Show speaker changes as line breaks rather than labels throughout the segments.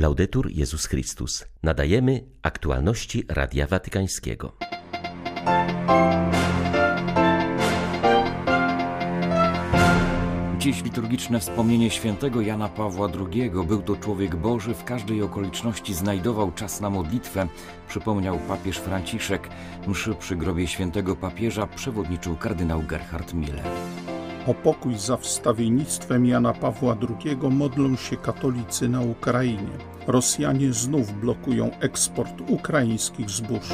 Laudetur Jezus Chrystus. Nadajemy aktualności Radia Watykańskiego.
Dziś liturgiczne wspomnienie świętego Jana Pawła II. Był to człowiek Boży, w każdej okoliczności znajdował czas na modlitwę, przypomniał papież Franciszek. Mszy przy grobie świętego papieża przewodniczył kardynał Gerhard Miller.
O pokój za wstawiennictwem Jana Pawła II modlą się katolicy na Ukrainie. Rosjanie znów blokują eksport ukraińskich zbóż.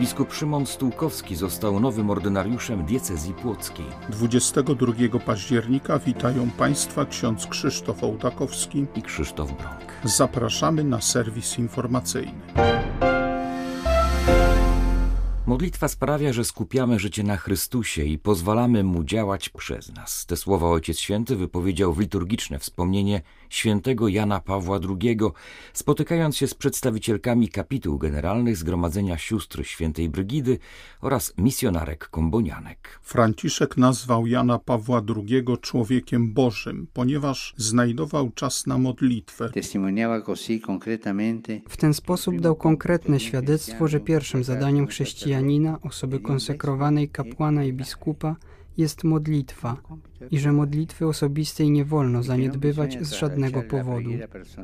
Biskup Szymon Stułkowski został nowym ordynariuszem diecezji płockiej.
22 października witają Państwa ksiądz Krzysztof Ołtakowski
i Krzysztof Bronk.
Zapraszamy na serwis informacyjny.
Modlitwa sprawia, że skupiamy życie na Chrystusie i pozwalamy Mu działać przez nas. Te słowa Ojciec Święty wypowiedział w liturgiczne wspomnienie świętego Jana Pawła II, spotykając się z przedstawicielkami kapituł generalnych Zgromadzenia Sióstr Świętej Brygidy oraz misjonarek kombonianek.
Franciszek nazwał Jana Pawła II człowiekiem Bożym, ponieważ znajdował czas na modlitwę.
W ten sposób dał konkretne świadectwo, że pierwszym zadaniem chrześcijanina, osoby konsekrowanej kapłana i biskupa, jest modlitwa i że modlitwy osobistej nie wolno zaniedbywać z żadnego powodu.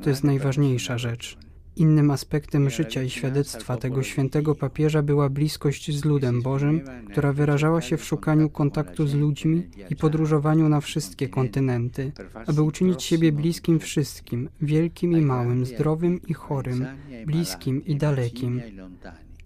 To jest najważniejsza rzecz. Innym aspektem życia i świadectwa tego świętego papieża była bliskość z ludem Bożym, która wyrażała się w szukaniu kontaktu z ludźmi i podróżowaniu na wszystkie kontynenty, aby uczynić siebie bliskim wszystkim, wielkim i małym, zdrowym i chorym, bliskim i dalekim.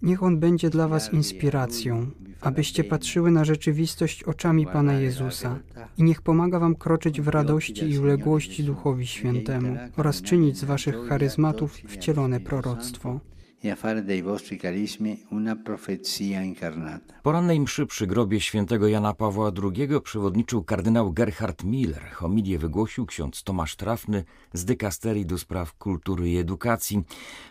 Niech On będzie dla Was inspiracją, abyście patrzyły na rzeczywistość oczami Pana Jezusa. I niech pomaga Wam kroczyć w radości i uległości Duchowi Świętemu oraz czynić z Waszych charyzmatów wcielone proroctwo e a fare dei vostri carismi una profezia incarnata.
Porannej mszy przy grobie świętego Jana Pawła II przewodniczył kardynał Gerhard Miller. Homilię wygłosił ksiądz Tomasz Trafny z dykasterii do spraw kultury i edukacji.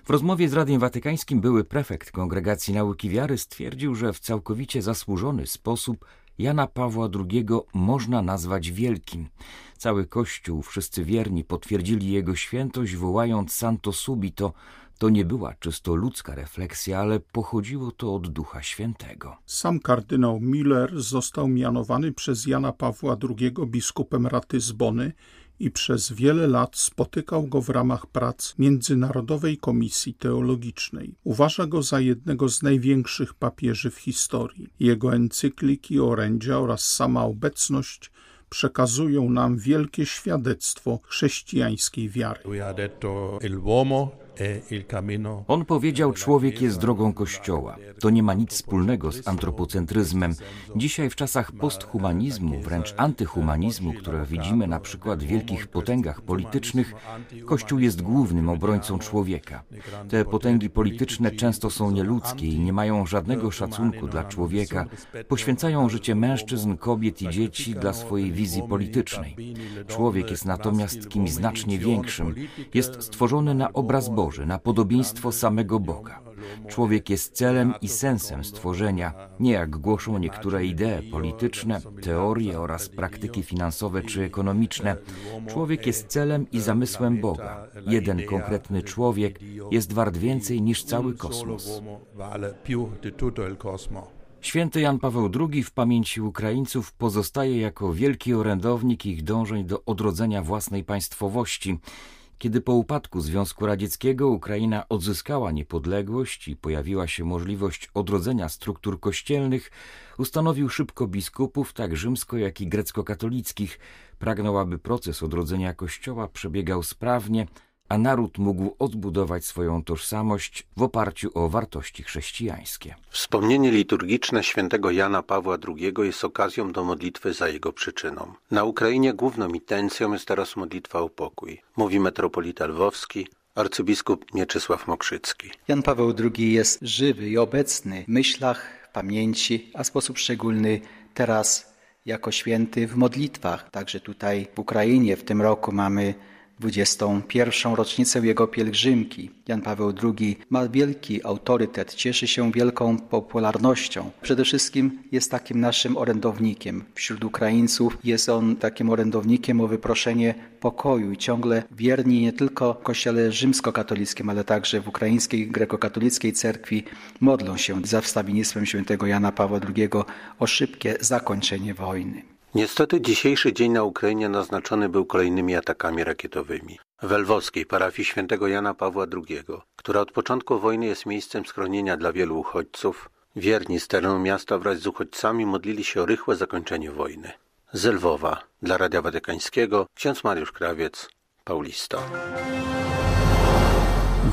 W rozmowie z Radiem Watykańskim były prefekt Kongregacji Nauki Wiary stwierdził, że w całkowicie zasłużony sposób Jana Pawła II można nazwać wielkim. Cały Kościół, wszyscy wierni potwierdzili jego świętość, wołając Santo Subito, to nie była czysto ludzka refleksja, ale pochodziło to od Ducha Świętego.
Sam kardynał Miller został mianowany przez Jana Pawła II biskupem Ratyzbony i przez wiele lat spotykał go w ramach prac Międzynarodowej Komisji Teologicznej. Uważa go za jednego z największych papieży w historii. Jego encykliki, orędzia oraz sama obecność przekazują nam wielkie świadectwo chrześcijańskiej wiary.
E On powiedział, człowiek jest drogą Kościoła. To nie ma nic wspólnego z antropocentryzmem. Dzisiaj w czasach posthumanizmu, wręcz antyhumanizmu, które widzimy na przykład w wielkich potęgach politycznych, Kościół jest głównym obrońcą człowieka. Te potęgi polityczne często są nieludzkie i nie mają żadnego szacunku dla człowieka. Poświęcają życie mężczyzn, kobiet i dzieci dla swojej wizji politycznej. Człowiek jest natomiast kimś znacznie większym. Jest stworzony na obraz Boży na podobieństwo samego Boga. Człowiek jest celem i sensem stworzenia, nie jak głoszą niektóre idee polityczne, teorie oraz praktyki finansowe czy ekonomiczne. Człowiek jest celem i zamysłem Boga. Jeden konkretny człowiek jest wart więcej niż cały kosmos. Święty Jan Paweł II w pamięci Ukraińców pozostaje jako wielki orędownik ich dążeń do odrodzenia własnej państwowości. Kiedy po upadku Związku Radzieckiego Ukraina odzyskała niepodległość i pojawiła się możliwość odrodzenia struktur kościelnych, ustanowił szybko biskupów, tak rzymsko jak i grecko-katolickich. Pragnął, aby proces odrodzenia Kościoła przebiegał sprawnie, a naród mógł odbudować swoją tożsamość w oparciu o wartości chrześcijańskie.
Wspomnienie liturgiczne świętego Jana Pawła II jest okazją do modlitwy za jego przyczyną. Na Ukrainie główną intencją jest teraz modlitwa o pokój, mówi metropolita lwowski, arcybiskup Mieczysław Mokrzycki.
Jan Paweł II jest żywy i obecny w myślach, pamięci, a w sposób szczególny teraz jako święty w modlitwach. Także tutaj w Ukrainie w tym roku mamy 21. rocznicę jego pielgrzymki. Jan Paweł II ma wielki autorytet, cieszy się wielką popularnością. Przede wszystkim jest takim naszym orędownikiem. Wśród Ukraińców jest on takim orędownikiem o wyproszenie pokoju i ciągle wierni nie tylko w kościele rzymskokatolickim, ale także w ukraińskiej grekokatolickiej cerkwi modlą się za wstawiennictwem świętego Jana Pawła II o szybkie zakończenie wojny.
Niestety dzisiejszy dzień na Ukrainie naznaczony był kolejnymi atakami rakietowymi. W lwowskiej parafii świętego Jana Pawła II, która od początku wojny jest miejscem schronienia dla wielu uchodźców, wierni z terenu miasta wraz z uchodźcami modlili się o rychłe zakończenie wojny. Z Lwowa, dla Radia Watykańskiego, ksiądz Mariusz Krawiec, Paulista.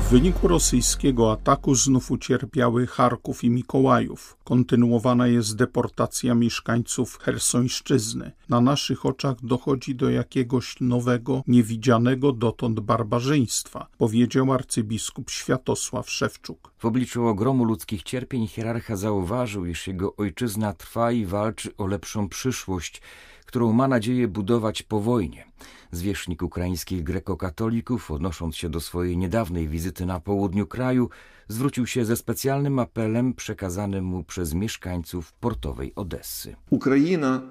W wyniku rosyjskiego ataku znów ucierpiały Charków i Mikołajów. Kontynuowana jest deportacja mieszkańców Hersońszczyzny. Na naszych oczach dochodzi do jakiegoś nowego, niewidzianego dotąd barbarzyństwa, powiedział arcybiskup Światosław Szewczuk.
W obliczu ogromu ludzkich cierpień hierarcha zauważył, iż jego ojczyzna trwa i walczy o lepszą przyszłość, którą ma nadzieję budować po wojnie. Zwierzchnik ukraińskich grekokatolików, odnosząc się do swojej niedawnej wizyty na południu kraju, zwrócił się ze specjalnym apelem przekazanym mu przez mieszkańców portowej Odessy.
Ukraina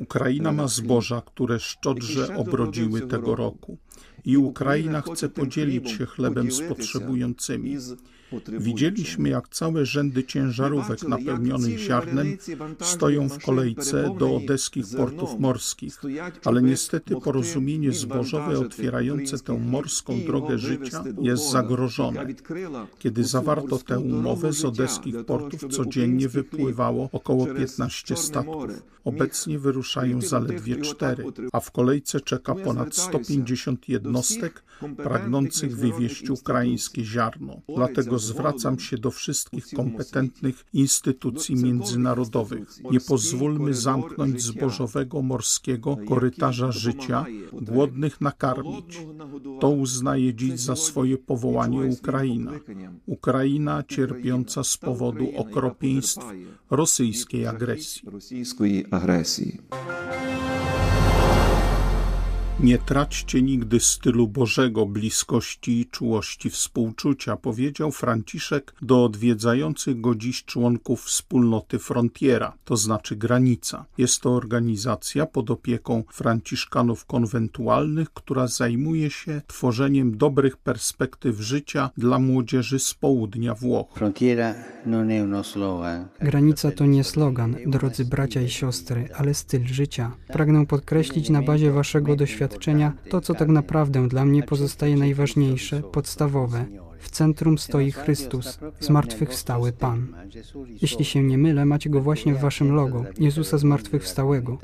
Ukraina ma zboża, które szczodrze obrodziły tego roku. I Ukraina chce podzielić się chlebem z potrzebującymi. Widzieliśmy, jak całe rzędy ciężarówek napełnionych ziarnem stoją w kolejce do odeskich portów morskich, ale niestety porozumienie zbożowe otwierające tę morską drogę życia jest zagrożone. Kiedy zawarto tę umowę z odeskich portów codziennie wypływało około 15 statków. Obecnie wyruszają zaledwie cztery, a w kolejce czeka ponad 150 jednostek pragnących wywieźć ukraińskie ziarno. Dlatego zwracam się do wszystkich kompetentnych instytucji międzynarodowych. Nie pozwólmy zamknąć zbożowego morskiego korytarza życia, głodnych nakarmić. To uznaje dziś za swoje powołanie Ukraina. Ukraina cierpiąca z powodu okropieństw rosyjskiej agresji. Nie traćcie nigdy stylu Bożego, bliskości i czułości współczucia, powiedział Franciszek do odwiedzających go dziś członków wspólnoty Frontiera, to znaczy granica. Jest to organizacja pod opieką franciszkanów konwentualnych, która zajmuje się tworzeniem dobrych perspektyw życia dla młodzieży z południa Włoch.
Granica to nie slogan, drodzy bracia i siostry, ale styl życia. Pragnę podkreślić na bazie waszego doświadczenia, doświadczenia to, co tak naprawdę dla mnie pozostaje najważniejsze, podstawowe. W centrum stoi Chrystus, zmartwychwstały Pan. Jeśli się nie mylę, macie go właśnie w waszym logo, Jezusa zmartwychwstałego.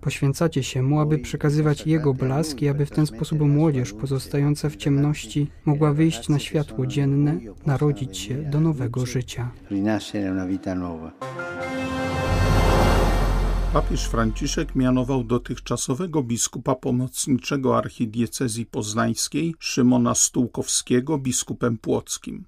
Poświęcacie się mu, aby przekazywać Jego blask i aby w ten sposób młodzież pozostająca w ciemności mogła wyjść na światło dzienne, narodzić się do nowego życia.
Papież Franciszek mianował dotychczasowego biskupa pomocniczego archidiecezji poznańskiej Szymona Stułkowskiego biskupem płockim.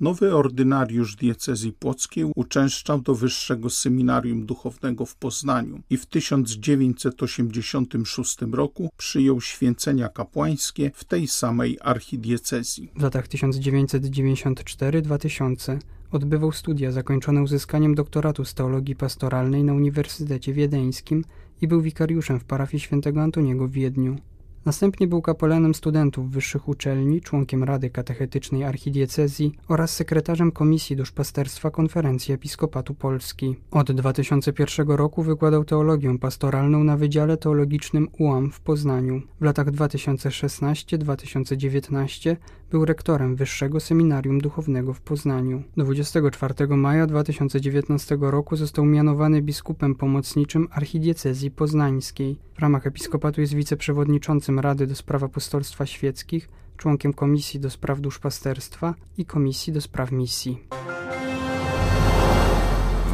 Nowy ordynariusz diecezji płockiej uczęszczał do Wyższego Seminarium Duchownego w Poznaniu i w 1986 roku przyjął święcenia kapłańskie w tej samej archidiecezji.
W latach 1994-2000 Odbywał studia zakończone uzyskaniem doktoratu z teologii pastoralnej na Uniwersytecie Wiedeńskim i był wikariuszem w parafii świętego Antoniego w Wiedniu. Następnie był kapelanem studentów wyższych uczelni, członkiem Rady Katechetycznej Archidiecezji oraz sekretarzem Komisji Duszpasterstwa Konferencji Episkopatu Polski. Od 2001 roku wykładał teologię pastoralną na Wydziale Teologicznym UAM w Poznaniu. W latach 2016-2019 był rektorem Wyższego Seminarium Duchownego w Poznaniu. 24 maja 2019 roku został mianowany biskupem pomocniczym Archidiecezji Poznańskiej. W ramach episkopatu jest wiceprzewodniczącym Rady do Spraw Apostolstwa Świeckich, członkiem Komisji do Spraw Duszpasterstwa i Komisji do Spraw Misji.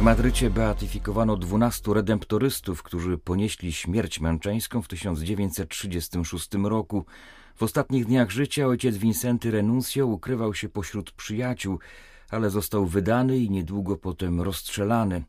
W Madrycie beatyfikowano 12 redemptorystów, którzy ponieśli śmierć męczeńską w 1936 roku. W ostatnich dniach życia ojciec Vincenty Renuncio ukrywał się pośród przyjaciół, ale został wydany i niedługo potem rozstrzelany.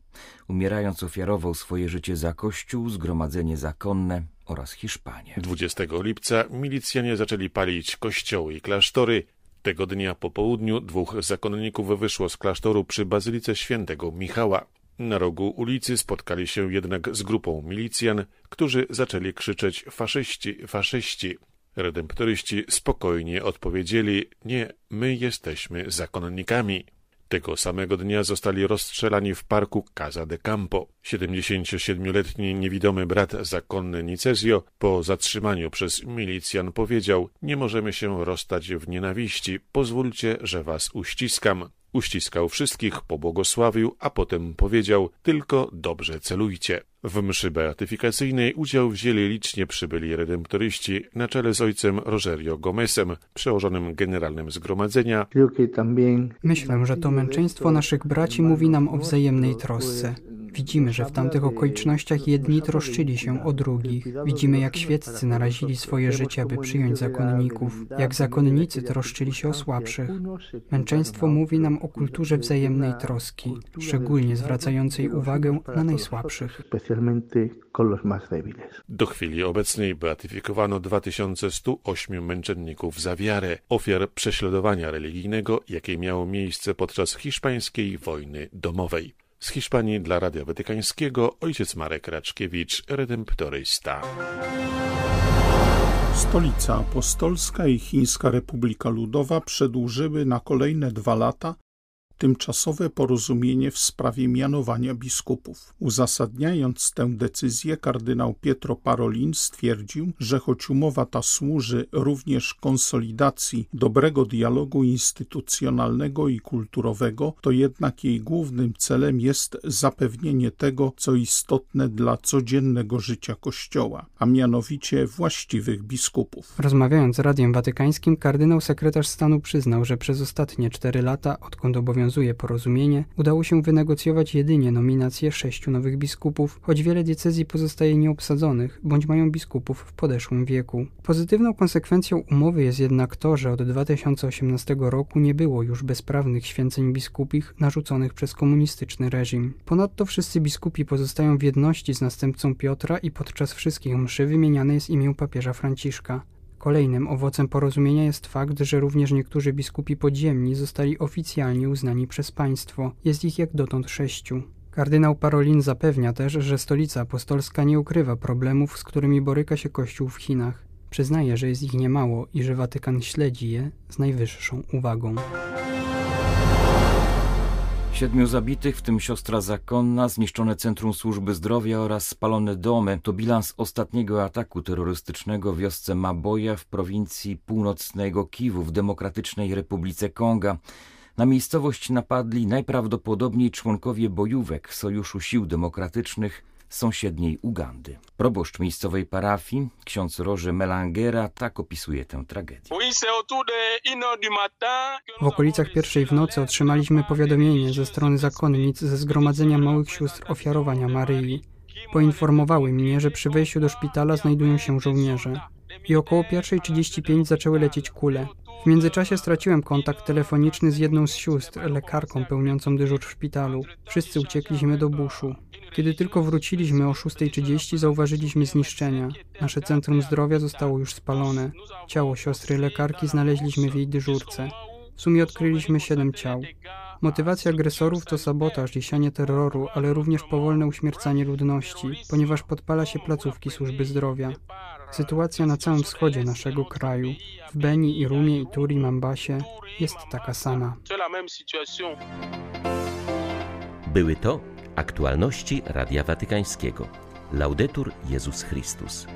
Umierając ofiarował swoje życie za Kościół, zgromadzenie zakonne, oraz Hiszpanię.
20 lipca milicjanie zaczęli palić kościoły i klasztory. Tego dnia po południu dwóch zakonników wyszło z klasztoru przy Bazylice Świętego Michała. Na rogu ulicy spotkali się jednak z grupą milicjan, którzy zaczęli krzyczeć faszyści, faszyści. Redemptoryści spokojnie odpowiedzieli: Nie, my jesteśmy zakonnikami. Tego samego dnia zostali rozstrzelani w parku Casa de Campo. 77-letni niewidomy brat zakonny Nicezio po zatrzymaniu przez milicjan powiedział: Nie możemy się rozstać w nienawiści, pozwólcie, że was uściskam. Uściskał wszystkich, pobłogosławił, a potem powiedział: Tylko dobrze celujcie. W mszy beatyfikacyjnej udział wzięli licznie przybyli redemptoryści na czele z ojcem Rogerio Gomezem, przełożonym generalnym zgromadzenia.
Myślę, że to męczeństwo naszych braci mówi nam o wzajemnej trosce. Widzimy, że w tamtych okolicznościach jedni troszczyli się o drugich. Widzimy, jak świeccy narazili swoje życie, aby przyjąć zakonników, jak zakonnicy troszczyli się o słabszych. Męczeństwo mówi nam o kulturze wzajemnej troski, szczególnie zwracającej uwagę na najsłabszych.
Do chwili obecnej beatyfikowano 2108 męczenników za wiarę, ofiar prześladowania religijnego, jakie miało miejsce podczas hiszpańskiej wojny domowej. Z Hiszpanii dla Radia Watykańskiego ojciec Marek Raczkiewicz, redemptorysta.
Stolica Apostolska i Chińska Republika Ludowa przedłużyły na kolejne dwa lata tymczasowe porozumienie w sprawie mianowania biskupów. Uzasadniając tę decyzję, kardynał Pietro Parolin stwierdził, że choć umowa ta służy również konsolidacji dobrego dialogu instytucjonalnego i kulturowego, to jednak jej głównym celem jest zapewnienie tego, co istotne dla codziennego życia Kościoła, a mianowicie właściwych biskupów.
Rozmawiając z Radiem Watykańskim, kardynał sekretarz stanu przyznał, że przez ostatnie cztery lata, odkąd obowiązuje obowiązuje porozumienie, udało się wynegocjować jedynie nominację sześciu nowych biskupów, choć wiele diecezji pozostaje nieobsadzonych, bądź mają biskupów w podeszłym wieku. Pozytywną konsekwencją umowy jest jednak to, że od 2018 roku nie było już bezprawnych święceń biskupich narzuconych przez komunistyczny reżim. Ponadto wszyscy biskupi pozostają w jedności z następcą Piotra i podczas wszystkich mszy wymieniane jest imię papieża Franciszka. Kolejnym owocem porozumienia jest fakt, że również niektórzy biskupi podziemni zostali oficjalnie uznani przez państwo. Jest ich jak dotąd sześciu. Kardynał Parolin zapewnia też, że stolica apostolska nie ukrywa problemów, z którymi boryka się Kościół w Chinach. Przyznaje, że jest ich niemało i że Watykan śledzi je z najwyższą uwagą.
Siedmiu zabitych, w tym siostra zakonna, zniszczone Centrum Służby Zdrowia oraz spalone domy to bilans ostatniego ataku terrorystycznego w wiosce Maboja w prowincji północnego Kiwu w Demokratycznej Republice Konga. Na miejscowość napadli najprawdopodobniej członkowie bojówek Sojuszu Sił Demokratycznych sąsiedniej Ugandy. Proboszcz miejscowej parafii, ksiądz Roże Melangera, tak opisuje tę tragedię.
W okolicach pierwszej w nocy otrzymaliśmy powiadomienie ze strony zakonnic ze Zgromadzenia Małych Sióstr Ofiarowania Maryi. Poinformowały mnie, że przy wejściu do szpitala znajdują się żołnierze. I około 1.35 zaczęły lecieć kule. W międzyczasie straciłem kontakt telefoniczny z jedną z sióstr, lekarką pełniącą dyżur w szpitalu. Wszyscy uciekliśmy do buszu. Kiedy tylko wróciliśmy o 6.30, zauważyliśmy zniszczenia. Nasze centrum zdrowia zostało już spalone. Ciało siostry lekarki znaleźliśmy w jej dyżurce. W sumie odkryliśmy siedem ciał. Motywacja agresorów to sabotaż i terroru, ale również powolne uśmiercanie ludności, ponieważ podpala się placówki służby zdrowia. Sytuacja na całym wschodzie naszego kraju, w Beni, Irumie, Ituri, Mambasie, jest taka sama.
Były to aktualności Radia Watykańskiego. Laudetur Jezus Chrystus.